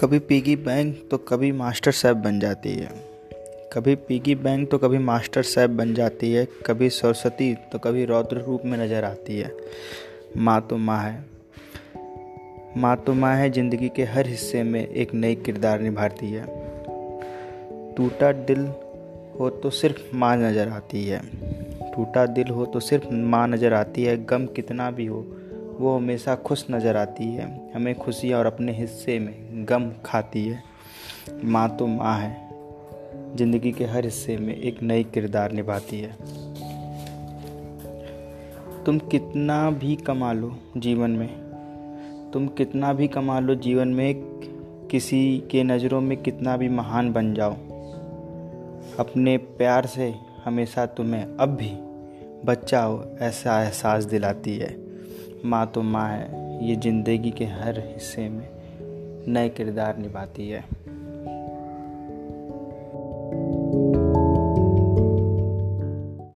कभी piggy bank तो कभी मास्टर साहब बन जाती है। कभी पिगी बैंक तो कभी मास्टर साहब बन जाती है। कभी सरस्वती तो कभी रौद्र रूप में नज़र आती है। माँ तो माँ है। माँ तो माँ है, ज़िंदगी के हर हिस्से में एक नई किरदार निभाती है। टूटा दिल हो तो सिर्फ़ माँ नज़र आती है। टूटा दिल हो तो सिर्फ़ माँ नज़र आती है। गम कितना भी हो वो हमेशा खुश नज़र आती है, हमें खुशी और अपने हिस्से में गम खाती है। माँ तो माँ है, ज़िंदगी के हर हिस्से में एक नई किरदार निभाती है। तुम कितना भी कमा लो जीवन में, तुम कितना भी कमा लो जीवन में, किसी के नज़रों में कितना भी महान बन जाओ, अपने प्यार से हमेशा तुम्हें अब भी बच्चा हो ऐसा एहसास दिलाती है। माँ तो माँ है ये ज़िंदगी के हर हिस्से में नए किरदार निभाती है।